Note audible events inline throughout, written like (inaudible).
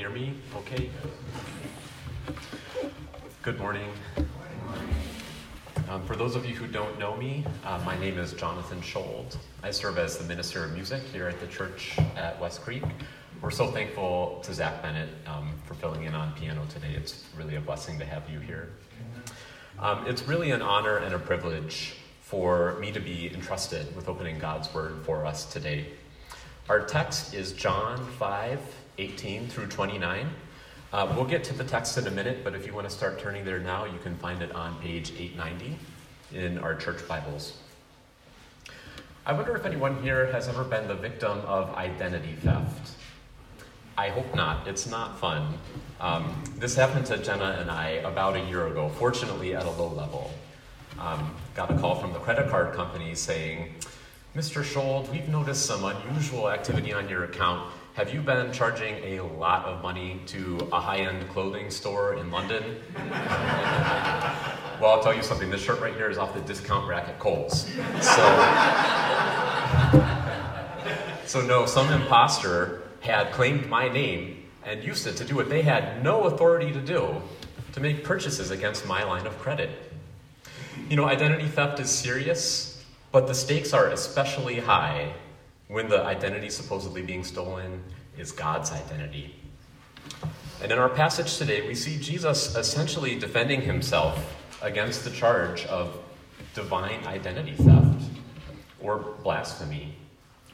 Hear me okay? Good morning. Um, for those of you who don't know me, uh, my name is Jonathan Shold. I serve as the minister of music here at the church at West Creek. We're so thankful to Zach Bennett um, for filling in on piano today. It's really a blessing to have you here. Um, it's really an honor and a privilege for me to be entrusted with opening God's Word for us today. Our text is John 5 18 through 29. Uh, we'll get to the text in a minute, but if you want to start turning there now, you can find it on page 890 in our church Bibles. I wonder if anyone here has ever been the victim of identity theft. I hope not. It's not fun. Um, this happened to Jenna and I about a year ago, fortunately at a low level. Um, got a call from the credit card company saying, Mr. Shold, we've noticed some unusual activity on your account. Have you been charging a lot of money to a high end clothing store in London? (laughs) well, I'll tell you something. This shirt right here is off the discount rack at Kohl's. So, (laughs) so no, some imposter had claimed my name and used it to do what they had no authority to do to make purchases against my line of credit. You know, identity theft is serious, but the stakes are especially high when the identity supposedly being stolen is God's identity. And in our passage today, we see Jesus essentially defending himself against the charge of divine identity theft or blasphemy,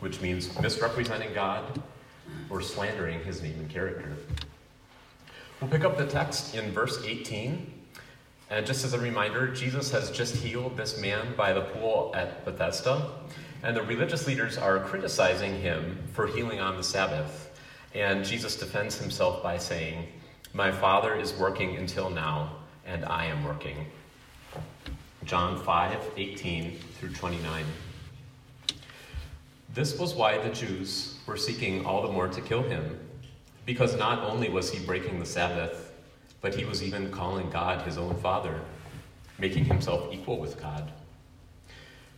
which means misrepresenting God or slandering his name and character. We'll pick up the text in verse 18. And just as a reminder, Jesus has just healed this man by the pool at Bethesda. And the religious leaders are criticizing him for healing on the Sabbath. And Jesus defends himself by saying, My Father is working until now, and I am working. John 5 18 through 29. This was why the Jews were seeking all the more to kill him, because not only was he breaking the Sabbath, but he was even calling God his own Father, making himself equal with God.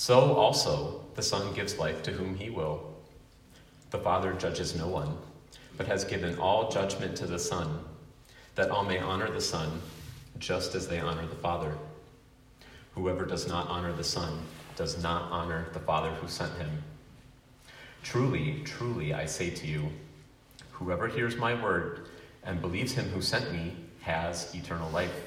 so also the Son gives life to whom he will. The Father judges no one, but has given all judgment to the Son, that all may honor the Son just as they honor the Father. Whoever does not honor the Son does not honor the Father who sent him. Truly, truly, I say to you, whoever hears my word and believes him who sent me has eternal life.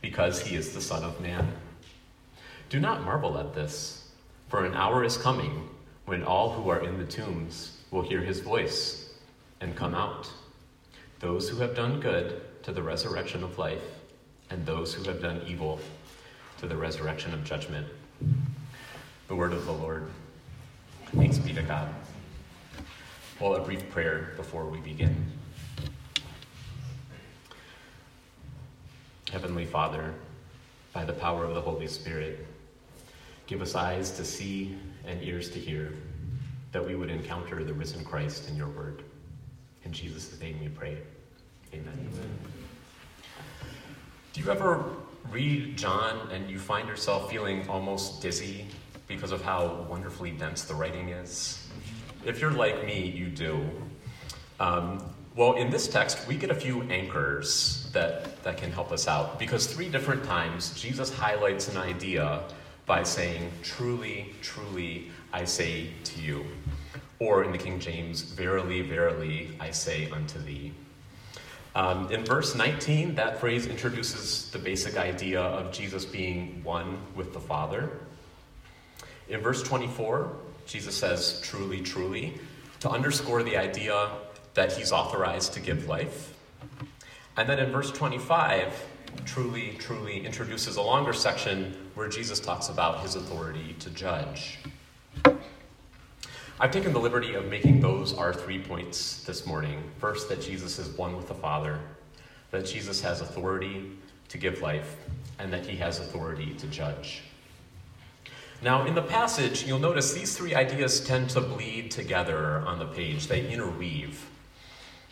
because he is the Son of Man. Do not marvel at this, for an hour is coming when all who are in the tombs will hear his voice and come out. Those who have done good to the resurrection of life, and those who have done evil to the resurrection of judgment. The word of the Lord. Thanks be to God. Well, a brief prayer before we begin. Heavenly Father, by the power of the Holy Spirit, give us eyes to see and ears to hear, that we would encounter the risen Christ in your word. In Jesus' name we pray. Amen. Amen. Do you ever read John and you find yourself feeling almost dizzy because of how wonderfully dense the writing is? If you're like me, you do. Um, well, in this text, we get a few anchors that, that can help us out because three different times Jesus highlights an idea by saying, Truly, truly, I say to you. Or in the King James, Verily, verily, I say unto thee. Um, in verse 19, that phrase introduces the basic idea of Jesus being one with the Father. In verse 24, Jesus says, truly, truly, to underscore the idea that he's authorized to give life. And then in verse 25, truly, truly introduces a longer section where Jesus talks about his authority to judge. I've taken the liberty of making those our three points this morning. First, that Jesus is one with the Father, that Jesus has authority to give life, and that he has authority to judge. Now, in the passage, you'll notice these three ideas tend to bleed together on the page, they interweave.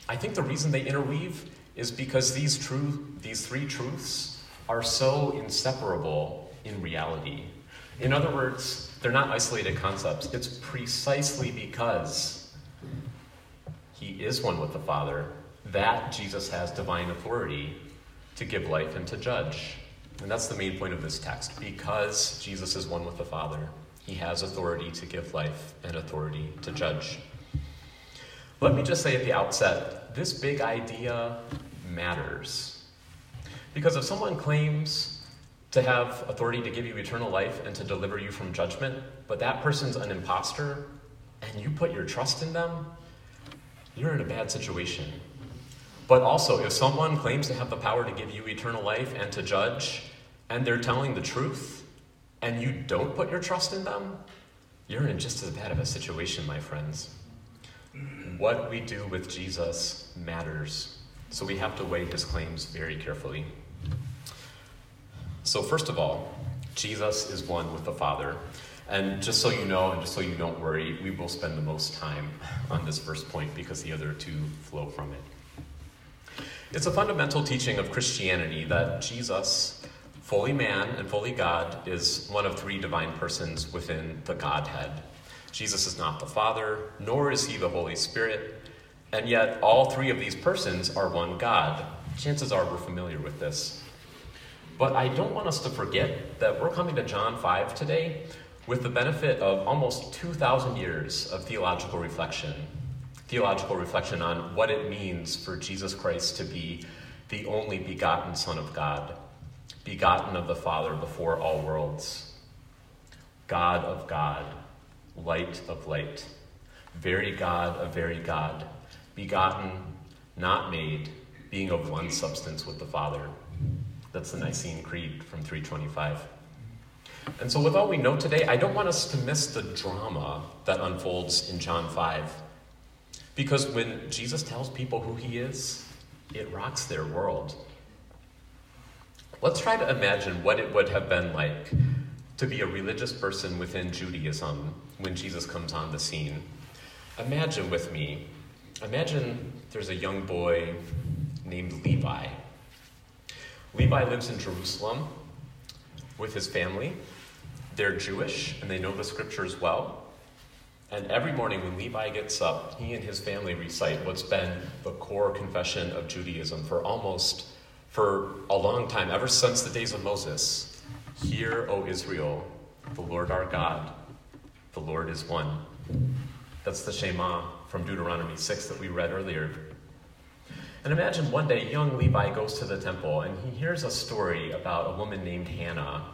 I think the reason they interweave is because these, truth, these three truths are so inseparable in reality. In other words, they're not isolated concepts. It's precisely because he is one with the Father that Jesus has divine authority to give life and to judge. And that's the main point of this text. Because Jesus is one with the Father, he has authority to give life and authority to judge. Let me just say at the outset this big idea matters. Because if someone claims to have authority to give you eternal life and to deliver you from judgment, but that person's an impostor and you put your trust in them, you're in a bad situation. But also, if someone claims to have the power to give you eternal life and to judge, and they're telling the truth, and you don't put your trust in them, you're in just as bad of a situation, my friends. What we do with Jesus matters, so we have to weigh his claims very carefully. So, first of all, Jesus is one with the Father. And just so you know, and just so you don't worry, we will spend the most time on this first point because the other two flow from it. It's a fundamental teaching of Christianity that Jesus, fully man and fully God, is one of three divine persons within the Godhead. Jesus is not the Father, nor is he the Holy Spirit, and yet all three of these persons are one God. Chances are we're familiar with this. But I don't want us to forget that we're coming to John 5 today with the benefit of almost 2,000 years of theological reflection. Theological reflection on what it means for Jesus Christ to be the only begotten Son of God, begotten of the Father before all worlds, God of God, light of light, very God of very God, begotten, not made, being of one substance with the Father. That's the Nicene Creed from 325. And so, with all we know today, I don't want us to miss the drama that unfolds in John 5. Because when Jesus tells people who he is, it rocks their world. Let's try to imagine what it would have been like to be a religious person within Judaism when Jesus comes on the scene. Imagine with me, imagine there's a young boy named Levi. Levi lives in Jerusalem with his family. They're Jewish and they know the scriptures well. And every morning when Levi gets up, he and his family recite what's been the core confession of Judaism for almost for a long time, ever since the days of Moses. Hear, O Israel, the Lord our God, the Lord is one. That's the Shema from Deuteronomy 6 that we read earlier. And imagine one day young Levi goes to the temple and he hears a story about a woman named Hannah.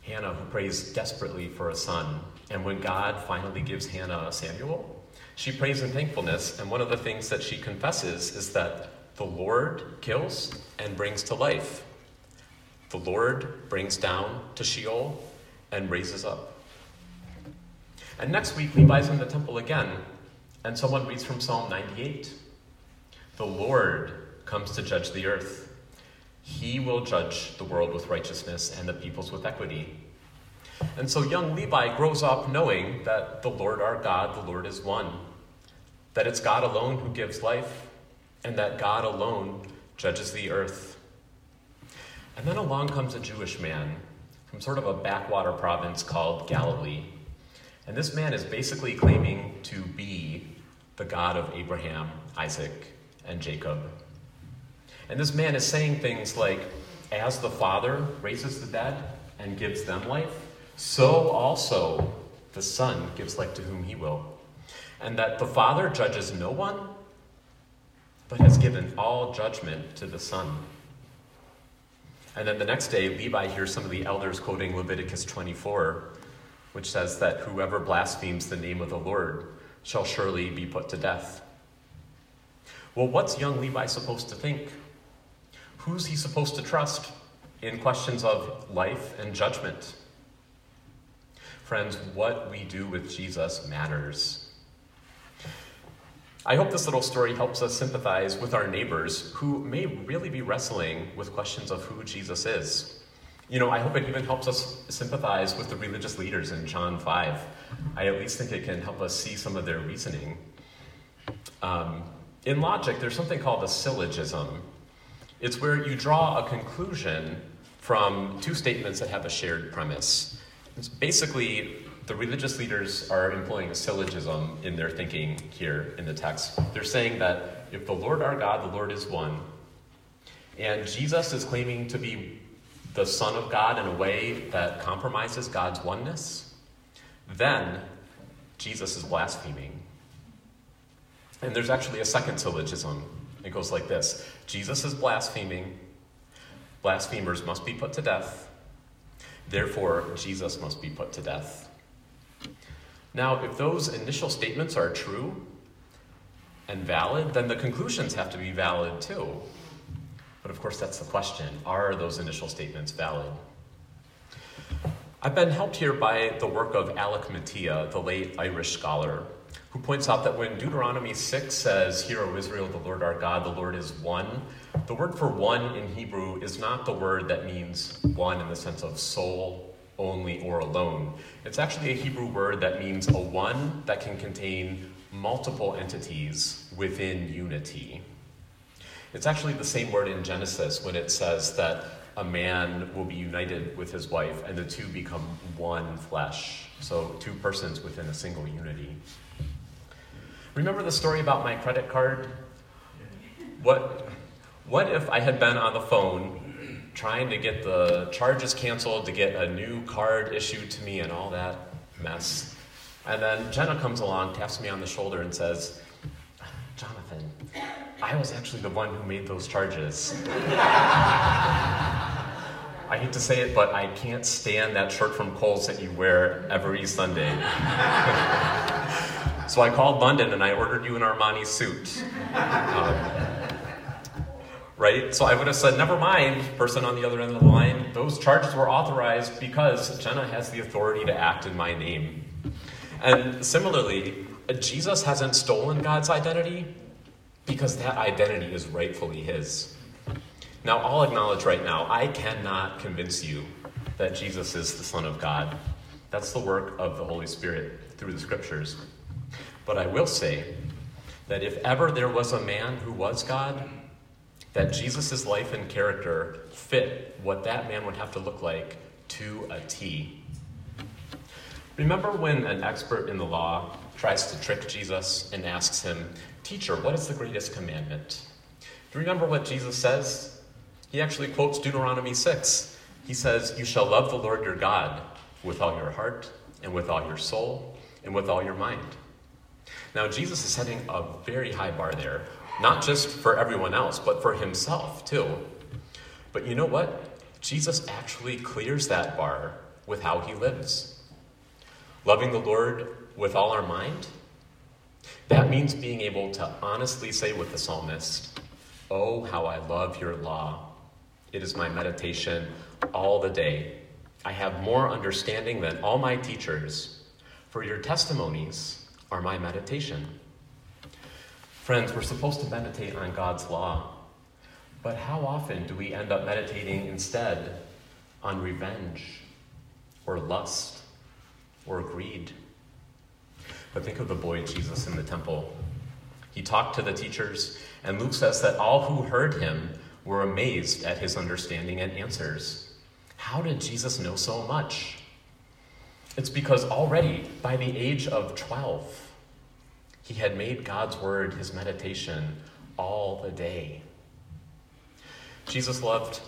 Hannah, who prays desperately for a son. And when God finally gives Hannah Samuel, she prays in thankfulness. And one of the things that she confesses is that the Lord kills and brings to life. The Lord brings down to Sheol and raises up. And next week, Levi's in the temple again, and someone reads from Psalm 98. The Lord comes to judge the earth. He will judge the world with righteousness and the peoples with equity. And so young Levi grows up knowing that the Lord our God, the Lord is one, that it's God alone who gives life, and that God alone judges the earth. And then along comes a Jewish man from sort of a backwater province called Galilee. And this man is basically claiming to be the God of Abraham, Isaac, and Jacob. And this man is saying things like, as the Father raises the dead and gives them life, so also the Son gives life to whom he will. And that the Father judges no one, but has given all judgment to the Son. And then the next day, Levi hears some of the elders quoting Leviticus 24, which says that whoever blasphemes the name of the Lord shall surely be put to death. Well, what's young Levi supposed to think? Who's he supposed to trust in questions of life and judgment? Friends, what we do with Jesus matters. I hope this little story helps us sympathize with our neighbors who may really be wrestling with questions of who Jesus is. You know, I hope it even helps us sympathize with the religious leaders in John 5. I at least think it can help us see some of their reasoning. Um, in logic, there's something called a syllogism. It's where you draw a conclusion from two statements that have a shared premise. It's basically, the religious leaders are employing a syllogism in their thinking here in the text. They're saying that if the Lord our God, the Lord is one, and Jesus is claiming to be the Son of God in a way that compromises God's oneness, then Jesus is blaspheming. And there's actually a second syllogism. It goes like this Jesus is blaspheming. Blasphemers must be put to death. Therefore, Jesus must be put to death. Now, if those initial statements are true and valid, then the conclusions have to be valid too. But of course, that's the question are those initial statements valid? I've been helped here by the work of Alec Motyer, the late Irish scholar, who points out that when Deuteronomy 6 says, Hear, O Israel, the Lord our God, the Lord is one, the word for one in Hebrew is not the word that means one in the sense of sole, only, or alone. It's actually a Hebrew word that means a one that can contain multiple entities within unity. It's actually the same word in Genesis when it says that a man will be united with his wife and the two become one flesh. So, two persons within a single unity. Remember the story about my credit card? What, what if I had been on the phone trying to get the charges canceled, to get a new card issued to me, and all that mess? And then Jenna comes along, taps me on the shoulder, and says, Jonathan, I was actually the one who made those charges. (laughs) I hate to say it, but I can't stand that shirt from Kohl's that you wear every Sunday. (laughs) so I called London and I ordered you an Armani suit. Um, right? So I would have said, never mind, person on the other end of the line. Those charges were authorized because Jenna has the authority to act in my name. And similarly, Jesus hasn't stolen God's identity because that identity is rightfully his. Now, I'll acknowledge right now, I cannot convince you that Jesus is the Son of God. That's the work of the Holy Spirit through the scriptures. But I will say that if ever there was a man who was God, that Jesus' life and character fit what that man would have to look like to a T. Remember when an expert in the law tries to trick Jesus and asks him, Teacher, what is the greatest commandment? Do you remember what Jesus says? He actually quotes Deuteronomy 6. He says, You shall love the Lord your God with all your heart, and with all your soul, and with all your mind. Now, Jesus is setting a very high bar there, not just for everyone else, but for himself too. But you know what? Jesus actually clears that bar with how he lives. Loving the Lord with all our mind that means being able to honestly say with the psalmist, Oh, how I love your law. It is my meditation all the day. I have more understanding than all my teachers, for your testimonies are my meditation. Friends, we're supposed to meditate on God's law, but how often do we end up meditating instead on revenge or lust or greed? But think of the boy Jesus in the temple. He talked to the teachers, and Luke says that all who heard him were amazed at his understanding and answers. How did Jesus know so much? It's because already by the age of 12, he had made God's word his meditation all the day. Jesus loved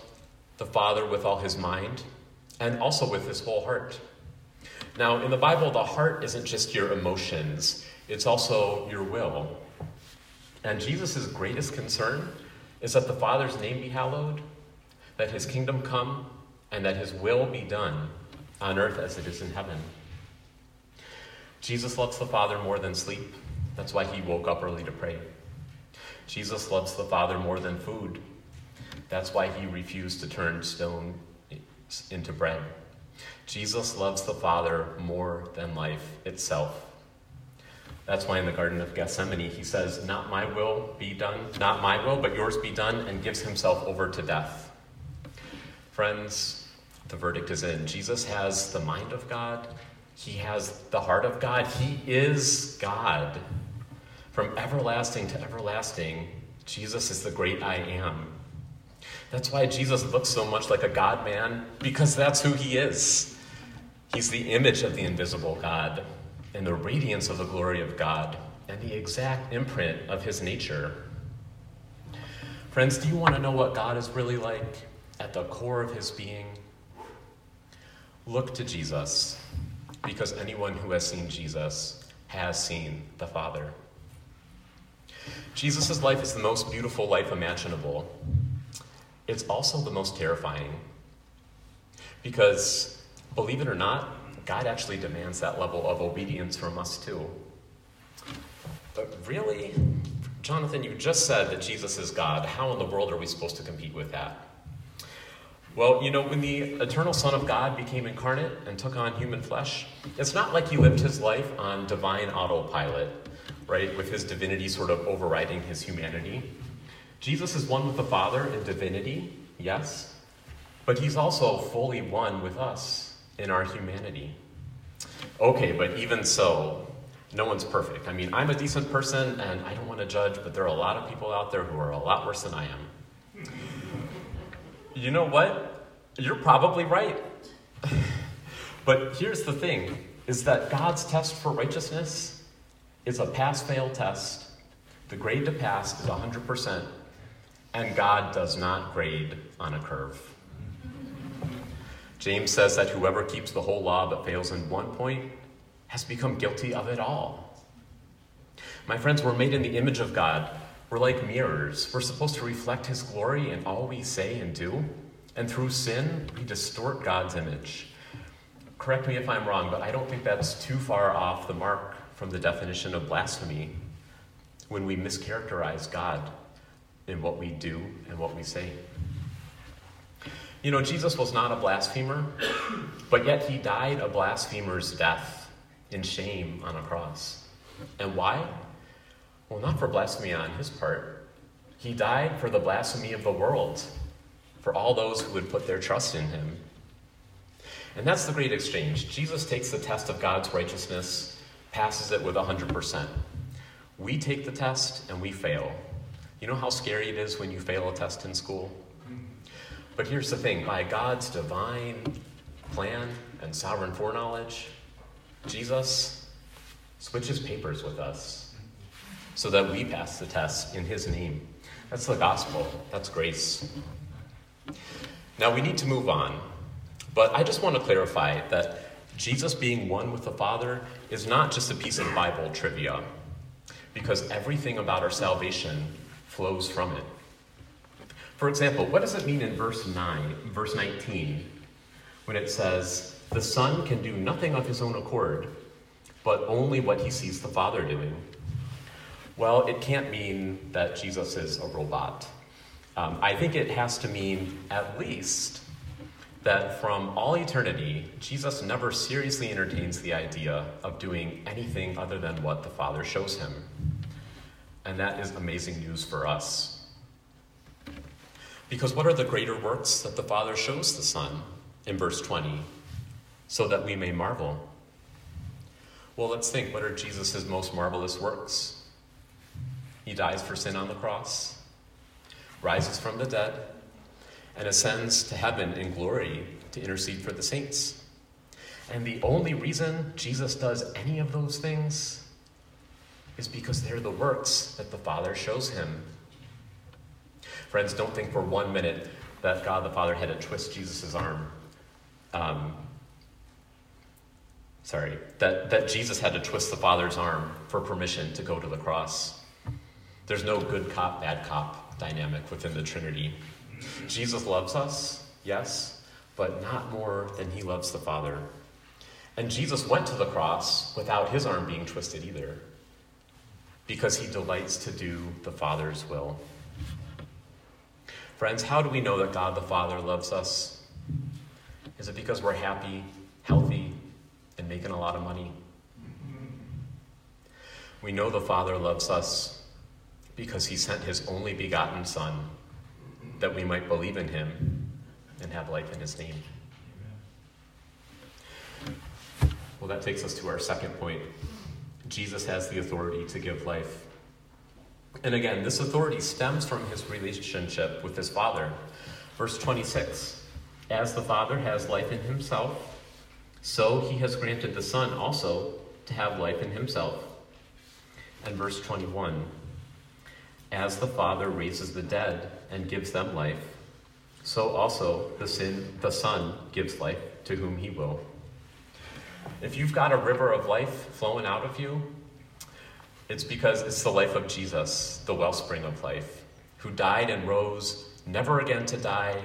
the Father with all his mind and also with his whole heart. Now, in the Bible, the heart isn't just your emotions, it's also your will. And Jesus' greatest concern is that the Father's name be hallowed, that his kingdom come, and that his will be done on earth as it is in heaven. Jesus loves the Father more than sleep. That's why he woke up early to pray. Jesus loves the Father more than food. That's why he refused to turn stone into bread. Jesus loves the Father more than life itself. That's why in the Garden of Gethsemane he says, Not my will be done, not my will, but yours be done, and gives himself over to death. Friends, the verdict is in. Jesus has the mind of God, he has the heart of God, he is God. From everlasting to everlasting, Jesus is the great I am. That's why Jesus looks so much like a God man, because that's who he is. He's the image of the invisible God and the radiance of the glory of God and the exact imprint of his nature. Friends, do you want to know what God is really like at the core of his being? Look to Jesus, because anyone who has seen Jesus has seen the Father. Jesus' life is the most beautiful life imaginable. It's also the most terrifying. Because, believe it or not, God actually demands that level of obedience from us too. But really, Jonathan, you just said that Jesus is God. How in the world are we supposed to compete with that? Well, you know, when the eternal Son of God became incarnate and took on human flesh, it's not like he lived his life on divine autopilot, right, with his divinity sort of overriding his humanity. Jesus is one with the Father in divinity, yes, but he's also fully one with us in our humanity. Okay, but even so, no one's perfect. I mean, I'm a decent person and I don't want to judge, but there are a lot of people out there who are a lot worse than I am. You know what? You're probably right. (laughs) but here's the thing is that God's test for righteousness is a pass fail test. The grade to pass is 100%, and God does not grade on a curve. James says that whoever keeps the whole law but fails in one point has become guilty of it all. My friends, we're made in the image of God. We're like mirrors. We're supposed to reflect His glory in all we say and do. And through sin, we distort God's image. Correct me if I'm wrong, but I don't think that's too far off the mark from the definition of blasphemy when we mischaracterize God in what we do and what we say. You know, Jesus was not a blasphemer, but yet he died a blasphemer's death in shame on a cross. And why? Well, not for blasphemy on his part. He died for the blasphemy of the world, for all those who would put their trust in him. And that's the great exchange. Jesus takes the test of God's righteousness, passes it with 100%. We take the test and we fail. You know how scary it is when you fail a test in school? But here's the thing by God's divine plan and sovereign foreknowledge, Jesus switches papers with us so that we pass the test in his name. That's the gospel, that's grace. Now we need to move on, but I just want to clarify that Jesus being one with the Father is not just a piece of Bible trivia, because everything about our salvation flows from it. For example, what does it mean in verse 9, verse 19, when it says, The Son can do nothing of his own accord, but only what he sees the Father doing? Well, it can't mean that Jesus is a robot. Um, I think it has to mean, at least, that from all eternity, Jesus never seriously entertains the idea of doing anything other than what the Father shows him. And that is amazing news for us because what are the greater works that the Father shows the Son in verse 20? So that we may marvel. Well, let's think what are Jesus' most marvelous works? He dies for sin on the cross, rises from the dead, and ascends to heaven in glory to intercede for the saints. And the only reason Jesus does any of those things is because they're the works that the Father shows him Friends, don't think for one minute that God the Father had to twist Jesus' arm. Um, sorry, that, that Jesus had to twist the Father's arm for permission to go to the cross. There's no good cop, bad cop dynamic within the Trinity. Jesus loves us, yes, but not more than he loves the Father. And Jesus went to the cross without his arm being twisted either, because he delights to do the Father's will. Friends, how do we know that God the Father loves us? Is it because we're happy, healthy, and making a lot of money? We know the Father loves us because he sent his only begotten Son that we might believe in him and have life in his name. Well, that takes us to our second point. Jesus has the authority to give life. And again, this authority stems from his relationship with his Father. Verse 26 As the Father has life in himself, so he has granted the Son also to have life in himself. And verse 21 As the Father raises the dead and gives them life, so also the, sin, the Son gives life to whom he will. If you've got a river of life flowing out of you, it's because it's the life of Jesus, the wellspring of life, who died and rose, never again to die,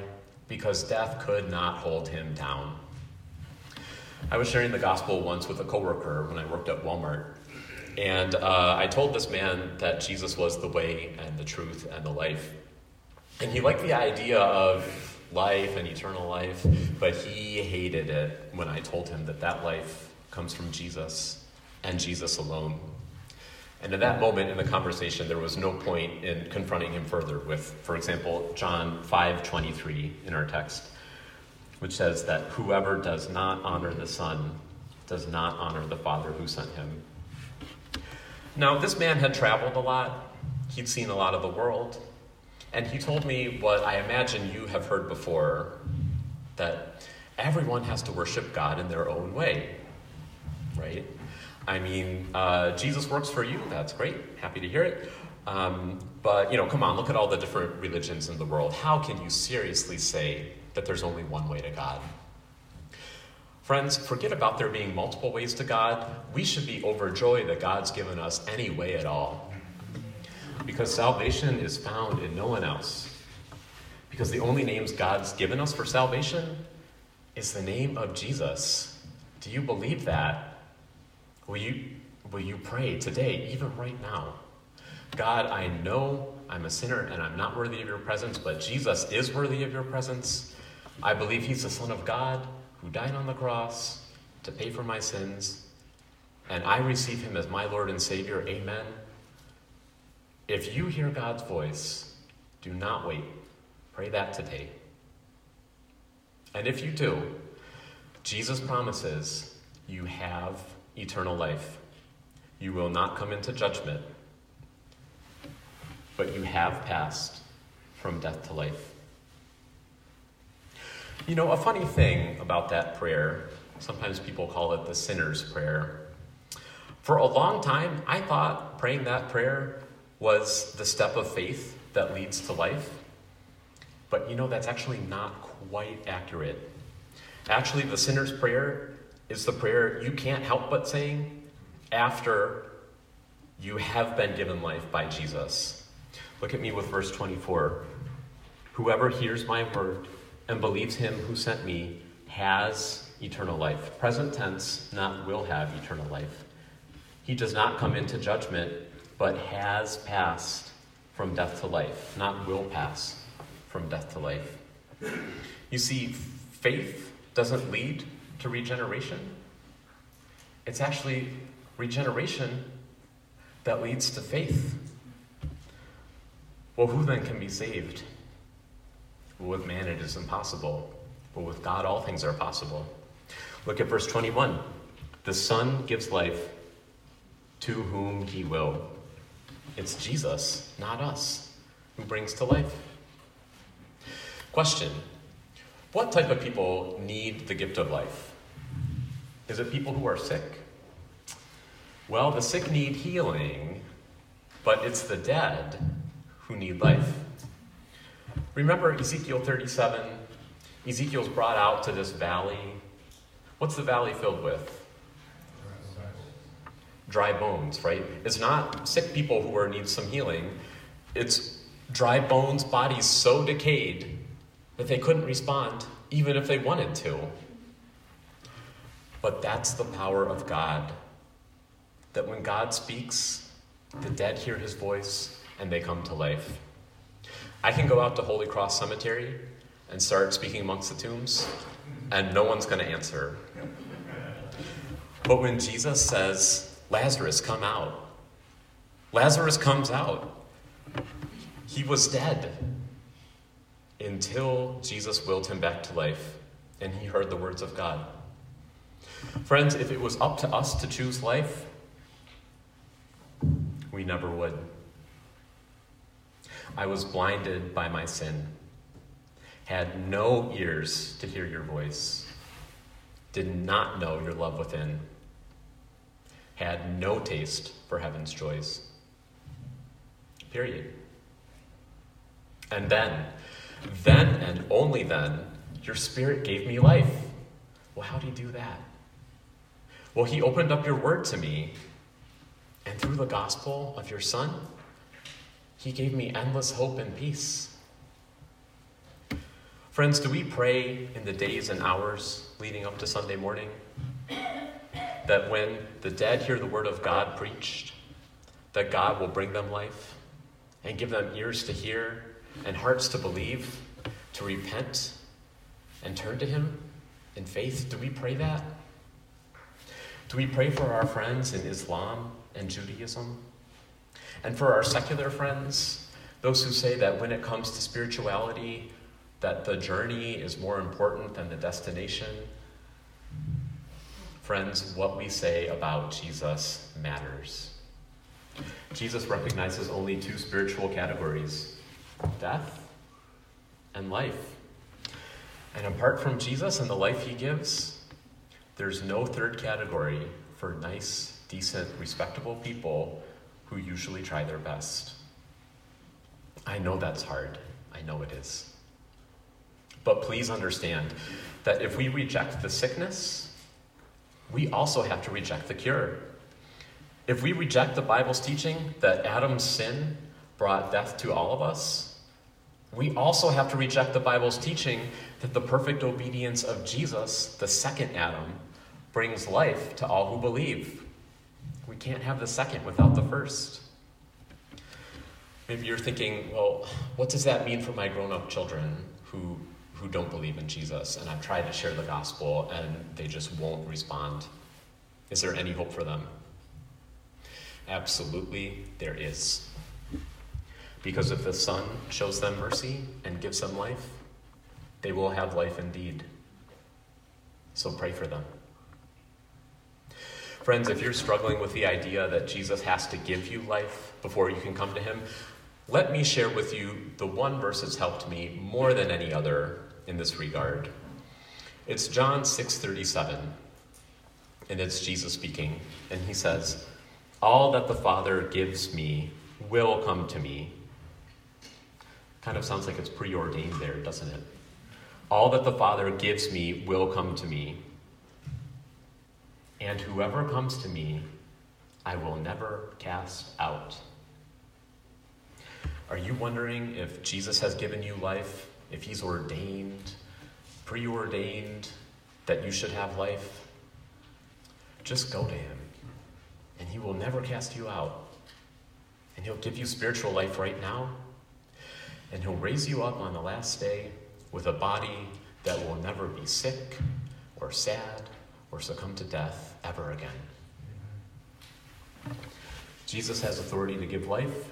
because death could not hold him down. I was sharing the gospel once with a coworker when I worked at Walmart. And uh, I told this man that Jesus was the way and the truth and the life. And he liked the idea of life and eternal life, but he hated it when I told him that that life comes from Jesus and Jesus alone. And in that moment in the conversation, there was no point in confronting him further with, for example, John 5:23 in our text, which says that whoever does not honor the Son does not honor the Father who sent him. Now, this man had traveled a lot. He'd seen a lot of the world. And he told me what I imagine you have heard before that everyone has to worship God in their own way, right? I mean, uh, Jesus works for you. That's great. Happy to hear it. Um, but, you know, come on, look at all the different religions in the world. How can you seriously say that there's only one way to God? Friends, forget about there being multiple ways to God. We should be overjoyed that God's given us any way at all. Because salvation is found in no one else. Because the only names God's given us for salvation is the name of Jesus. Do you believe that? Will you, will you pray today, even right now? God, I know I'm a sinner and I'm not worthy of your presence, but Jesus is worthy of your presence. I believe he's the Son of God who died on the cross to pay for my sins, and I receive him as my Lord and Savior. Amen. If you hear God's voice, do not wait. Pray that today. And if you do, Jesus promises you have eternal life. You will not come into judgment, but you have passed from death to life. You know, a funny thing about that prayer, sometimes people call it the sinner's prayer. For a long time, I thought praying that prayer was the step of faith that leads to life. But you know, that's actually not quite accurate. Actually, the sinner's prayer is the prayer you can't help but saying after you have been given life by Jesus. Look at me with verse 24. Whoever hears my word and believes him who sent me has eternal life. Present tense, not will have eternal life. He does not come into judgment, but has passed from death to life, not will pass from death to life. You see, faith doesn't lead to regeneration. It's actually regeneration that leads to faith. Well, who then can be saved? With man it is impossible, but with God all things are possible. Look at verse 21. The Son gives life to whom he will. It's Jesus, not us, who brings to life. Question What type of people need the gift of life? Is it people who are sick? Well, the sick need healing, but it's the dead who need life. Remember Ezekiel 37? Ezekiel's brought out to this valley. What's the valley filled with? Dry bones, right? It's not sick people who are need some healing. its dry bones bodies so decayed that they couldn't respond, even if they wanted to. But that's the power of God. That when God speaks, the dead hear his voice and they come to life. I can go out to Holy Cross Cemetery and start speaking amongst the tombs, and no one's going to answer. But when Jesus says, Lazarus, come out, Lazarus comes out. He was dead until Jesus willed him back to life and he heard the words of God. Friends, if it was up to us to choose life, we never would. I was blinded by my sin, had no ears to hear your voice, did not know your love within, had no taste for heaven's joys. Period. And then, then and only then, your spirit gave me life. Well, how do you do that? Well, he opened up your word to me, and through the gospel of your son, he gave me endless hope and peace. Friends, do we pray in the days and hours leading up to Sunday morning that when the dead hear the word of God preached, that God will bring them life and give them ears to hear and hearts to believe, to repent and turn to Him in faith? Do we pray that? Do we pray for our friends in Islam and Judaism? And for our secular friends, those who say that when it comes to spirituality, that the journey is more important than the destination. Friends, what we say about Jesus matters. Jesus recognizes only two spiritual categories death and life. And apart from Jesus and the life he gives, there's no third category for nice, decent, respectable people who usually try their best. I know that's hard. I know it is. But please understand that if we reject the sickness, we also have to reject the cure. If we reject the Bible's teaching that Adam's sin brought death to all of us, we also have to reject the Bible's teaching that the perfect obedience of Jesus, the second Adam, brings life to all who believe. Can't have the second without the first. Maybe you're thinking, well, what does that mean for my grown up children who, who don't believe in Jesus? And I've tried to share the gospel and they just won't respond. Is there any hope for them? Absolutely, there is. Because if the Son shows them mercy and gives them life, they will have life indeed. So pray for them. Friends, if you're struggling with the idea that Jesus has to give you life before you can come to him, let me share with you the one verse that's helped me more than any other in this regard. It's John 6:37. And it's Jesus speaking, and he says, "All that the Father gives me will come to me." Kind of sounds like it's preordained there, doesn't it? All that the Father gives me will come to me. And whoever comes to me, I will never cast out. Are you wondering if Jesus has given you life, if he's ordained, preordained that you should have life? Just go to him, and he will never cast you out. And he'll give you spiritual life right now, and he'll raise you up on the last day with a body that will never be sick or sad or succumb to death ever again. Jesus has authority to give life.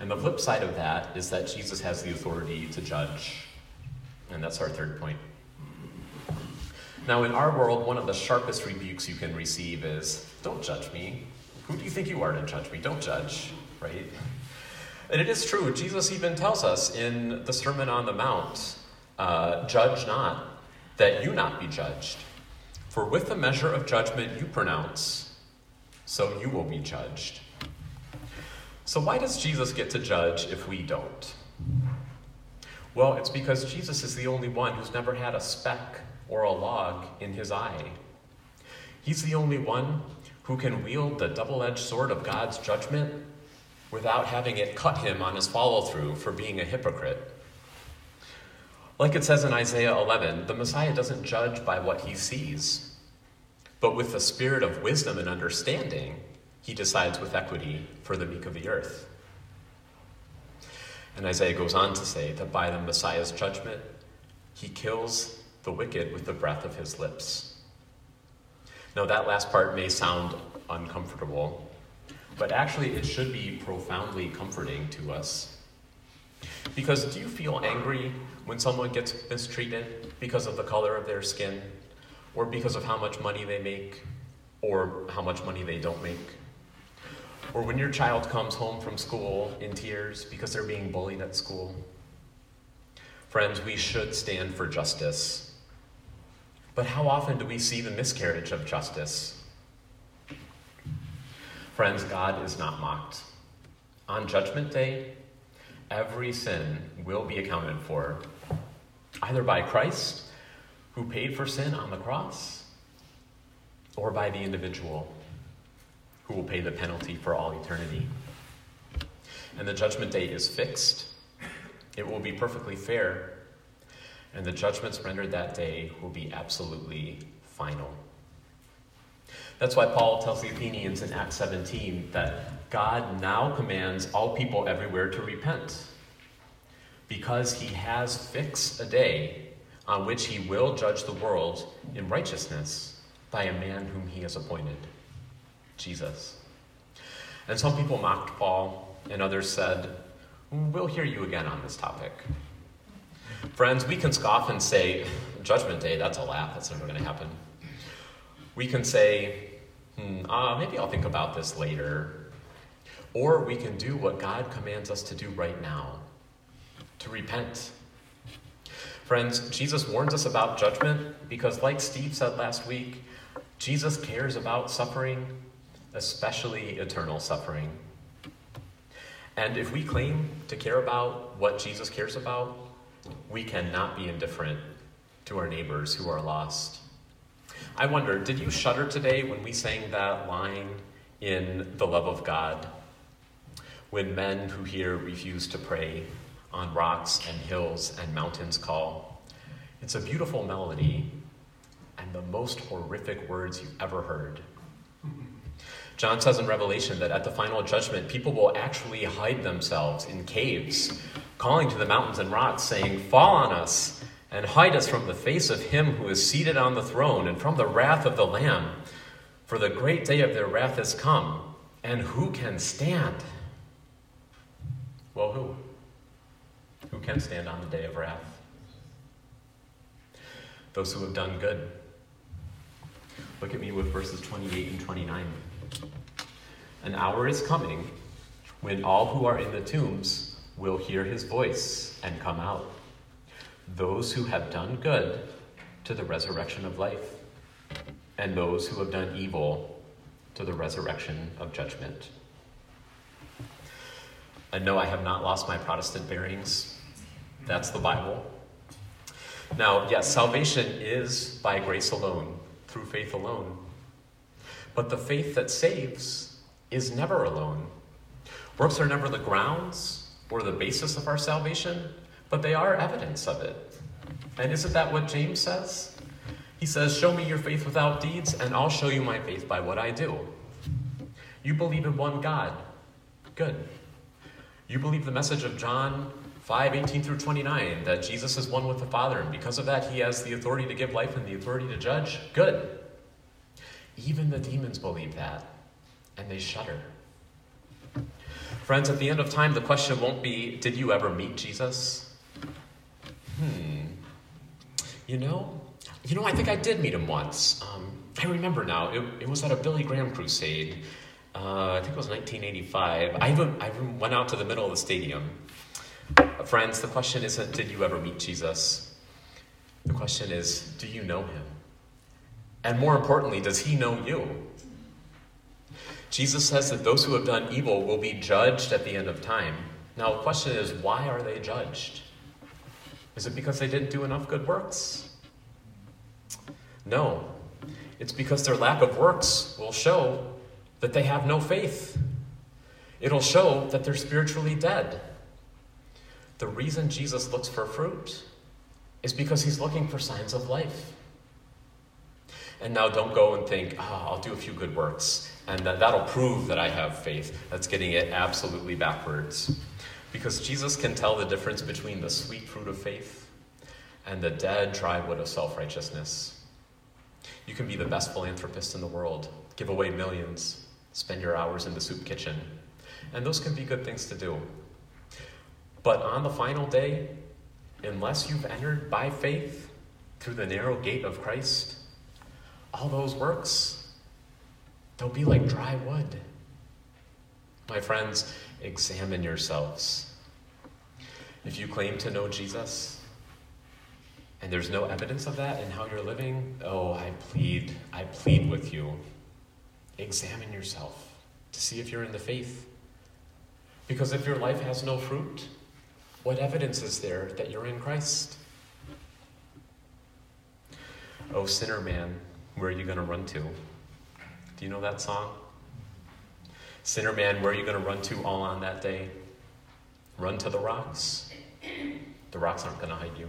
And the flip side of that is that Jesus has the authority to judge. And that's our third point. Now, in our world, one of the sharpest rebukes you can receive is don't judge me. Who do you think you are to judge me? Don't judge, right? And it is true. Jesus even tells us in the Sermon on the Mount uh, judge not, that you not be judged. For with the measure of judgment you pronounce, so you will be judged. So, why does Jesus get to judge if we don't? Well, it's because Jesus is the only one who's never had a speck or a log in his eye. He's the only one who can wield the double edged sword of God's judgment without having it cut him on his follow through for being a hypocrite. Like it says in Isaiah 11, the Messiah doesn't judge by what he sees, but with the spirit of wisdom and understanding, he decides with equity for the meek of the earth. And Isaiah goes on to say that by the Messiah's judgment, he kills the wicked with the breath of his lips. Now, that last part may sound uncomfortable, but actually, it should be profoundly comforting to us. Because do you feel angry when someone gets mistreated because of the color of their skin, or because of how much money they make, or how much money they don't make? Or when your child comes home from school in tears because they're being bullied at school? Friends, we should stand for justice. But how often do we see the miscarriage of justice? Friends, God is not mocked. On Judgment Day, every sin will be accounted for, either by Christ, who paid for sin on the cross, or by the individual, who will pay the penalty for all eternity. And the Judgment Day is fixed it will be perfectly fair, and the judgments rendered that day will be absolutely final. That's why Paul tells the Athenians in Acts 17 that God now commands all people everywhere to repent because he has fixed a day on which he will judge the world in righteousness by a man whom he has appointed Jesus. And some people mocked Paul, and others said, We'll hear you again on this topic. Friends, we can scoff and say, Judgment Day, that's a laugh, that's never going to happen. We can say, hmm, uh, maybe I'll think about this later. Or we can do what God commands us to do right now to repent. Friends, Jesus warns us about judgment because, like Steve said last week, Jesus cares about suffering, especially eternal suffering. And if we claim to care about what Jesus cares about, we cannot be indifferent to our neighbors who are lost. I wonder, did you shudder today when we sang that line in The Love of God? When men who here refuse to pray, on rocks and hills and mountains call. It's a beautiful melody and the most horrific words you've ever heard. John says in Revelation that at the final judgment, people will actually hide themselves in caves, calling to the mountains and rocks, saying, Fall on us and hide us from the face of him who is seated on the throne and from the wrath of the Lamb. For the great day of their wrath has come, and who can stand? Well, who? Who can stand on the day of wrath? Those who have done good. Look at me with verses 28 and 29. An hour is coming when all who are in the tombs will hear his voice and come out. Those who have done good to the resurrection of life, and those who have done evil to the resurrection of judgment. And no, I have not lost my Protestant bearings. That's the Bible. Now, yes, salvation is by grace alone, through faith alone. But the faith that saves is never alone. Works are never the grounds or the basis of our salvation, but they are evidence of it. And isn't that what James says? He says, Show me your faith without deeds, and I'll show you my faith by what I do. You believe in one God. Good. You believe the message of John 5 18 through 29, that Jesus is one with the Father, and because of that, he has the authority to give life and the authority to judge. Good. Even the demons believe that and they shudder. Friends, at the end of time, the question won't be, Did you ever meet Jesus? Hmm. You know, you know, I think I did meet him once. Um, I remember now. It, it, was at a Billy Graham crusade. Uh, I think it was 1985. I even, I even went out to the middle of the stadium. Uh, friends, the question isn't, Did you ever meet Jesus? The question is, Do you know him? And more importantly, does he know you? Jesus says that those who have done evil will be judged at the end of time. Now, the question is, why are they judged? Is it because they didn't do enough good works? No. It's because their lack of works will show that they have no faith. It'll show that they're spiritually dead. The reason Jesus looks for fruit is because he's looking for signs of life. And now don't go and think, oh, I'll do a few good works, and that, that'll prove that I have faith. That's getting it absolutely backwards. Because Jesus can tell the difference between the sweet fruit of faith and the dead dry wood of self righteousness. You can be the best philanthropist in the world, give away millions, spend your hours in the soup kitchen, and those can be good things to do. But on the final day, unless you've entered by faith through the narrow gate of Christ, all those works, they'll be like dry wood. My friends, examine yourselves. If you claim to know Jesus and there's no evidence of that in how you're living, oh, I plead, I plead with you. Examine yourself to see if you're in the faith. Because if your life has no fruit, what evidence is there that you're in Christ? Oh, sinner man, where are you going to run to? Do you know that song? Sinner man, where are you going to run to all on that day? Run to the rocks. The rocks aren't going to hide you.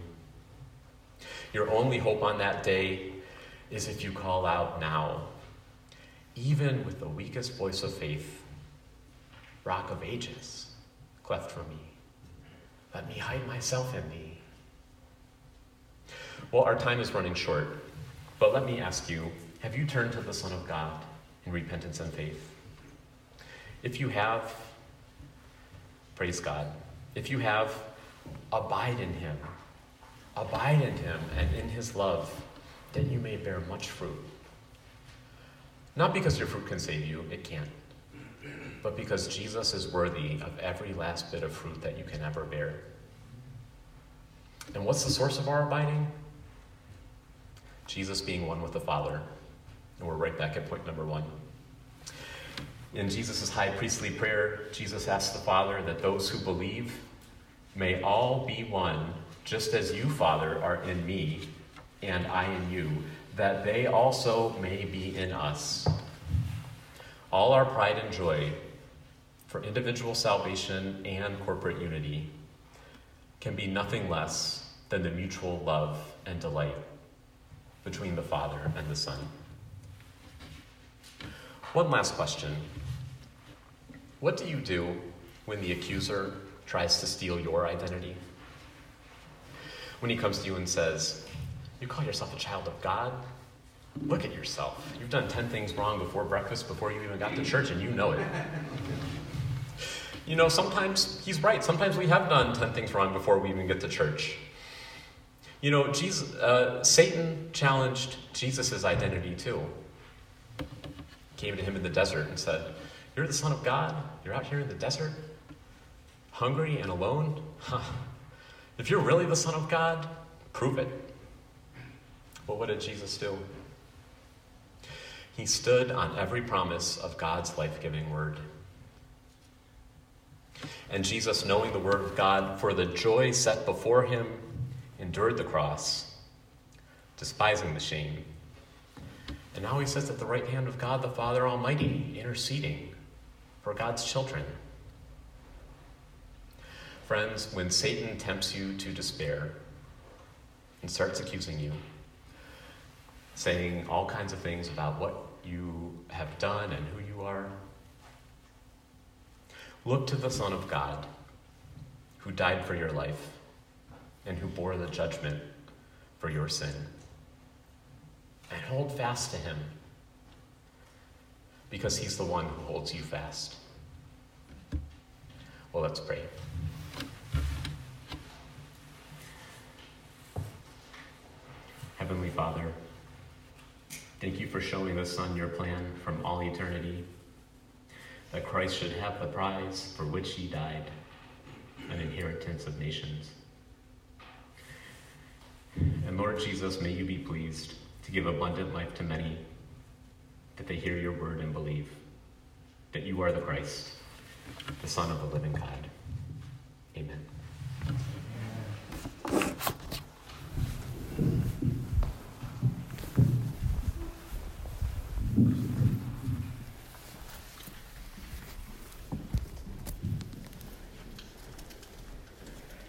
Your only hope on that day is if you call out now, even with the weakest voice of faith, Rock of ages, cleft for me. Let me hide myself in thee. Well, our time is running short, but let me ask you have you turned to the Son of God in repentance and faith? If you have, praise God. If you have, abide in him. Abide in him and in his love, that you may bear much fruit. Not because your fruit can save you, it can't, but because Jesus is worthy of every last bit of fruit that you can ever bear. And what's the source of our abiding? Jesus being one with the Father. And we're right back at point number one. In Jesus' high priestly prayer, Jesus asks the Father that those who believe may all be one, just as you, Father, are in me and I in you, that they also may be in us. All our pride and joy for individual salvation and corporate unity can be nothing less than the mutual love and delight between the Father and the Son. One last question What do you do when the accuser tries to steal your identity? When he comes to you and says, You call yourself a child of God? Look at yourself. You've done 10 things wrong before breakfast, before you even got to church, and you know it. You know, sometimes he's right. Sometimes we have done 10 things wrong before we even get to church. You know, Jesus, uh, Satan challenged Jesus' identity too. Came to him in the desert and said, You're the Son of God? You're out here in the desert? Hungry and alone? Huh. If you're really the Son of God, prove it. But what did Jesus do? He stood on every promise of God's life giving word. And Jesus, knowing the word of God, for the joy set before him, endured the cross, despising the shame. And now he sits at the right hand of God the Father Almighty, interceding for God's children. Friends, when Satan tempts you to despair and starts accusing you, saying all kinds of things about what you have done and who you are, look to the Son of God who died for your life and who bore the judgment for your sin. And hold fast to him because he's the one who holds you fast. Well, let's pray. Heavenly Father, thank you for showing the Son your plan from all eternity, that Christ should have the prize for which he died, an inheritance of nations. And Lord Jesus, may you be pleased to give abundant life to many, that they hear your word and believe that you are the Christ, the Son of the living God. Amen.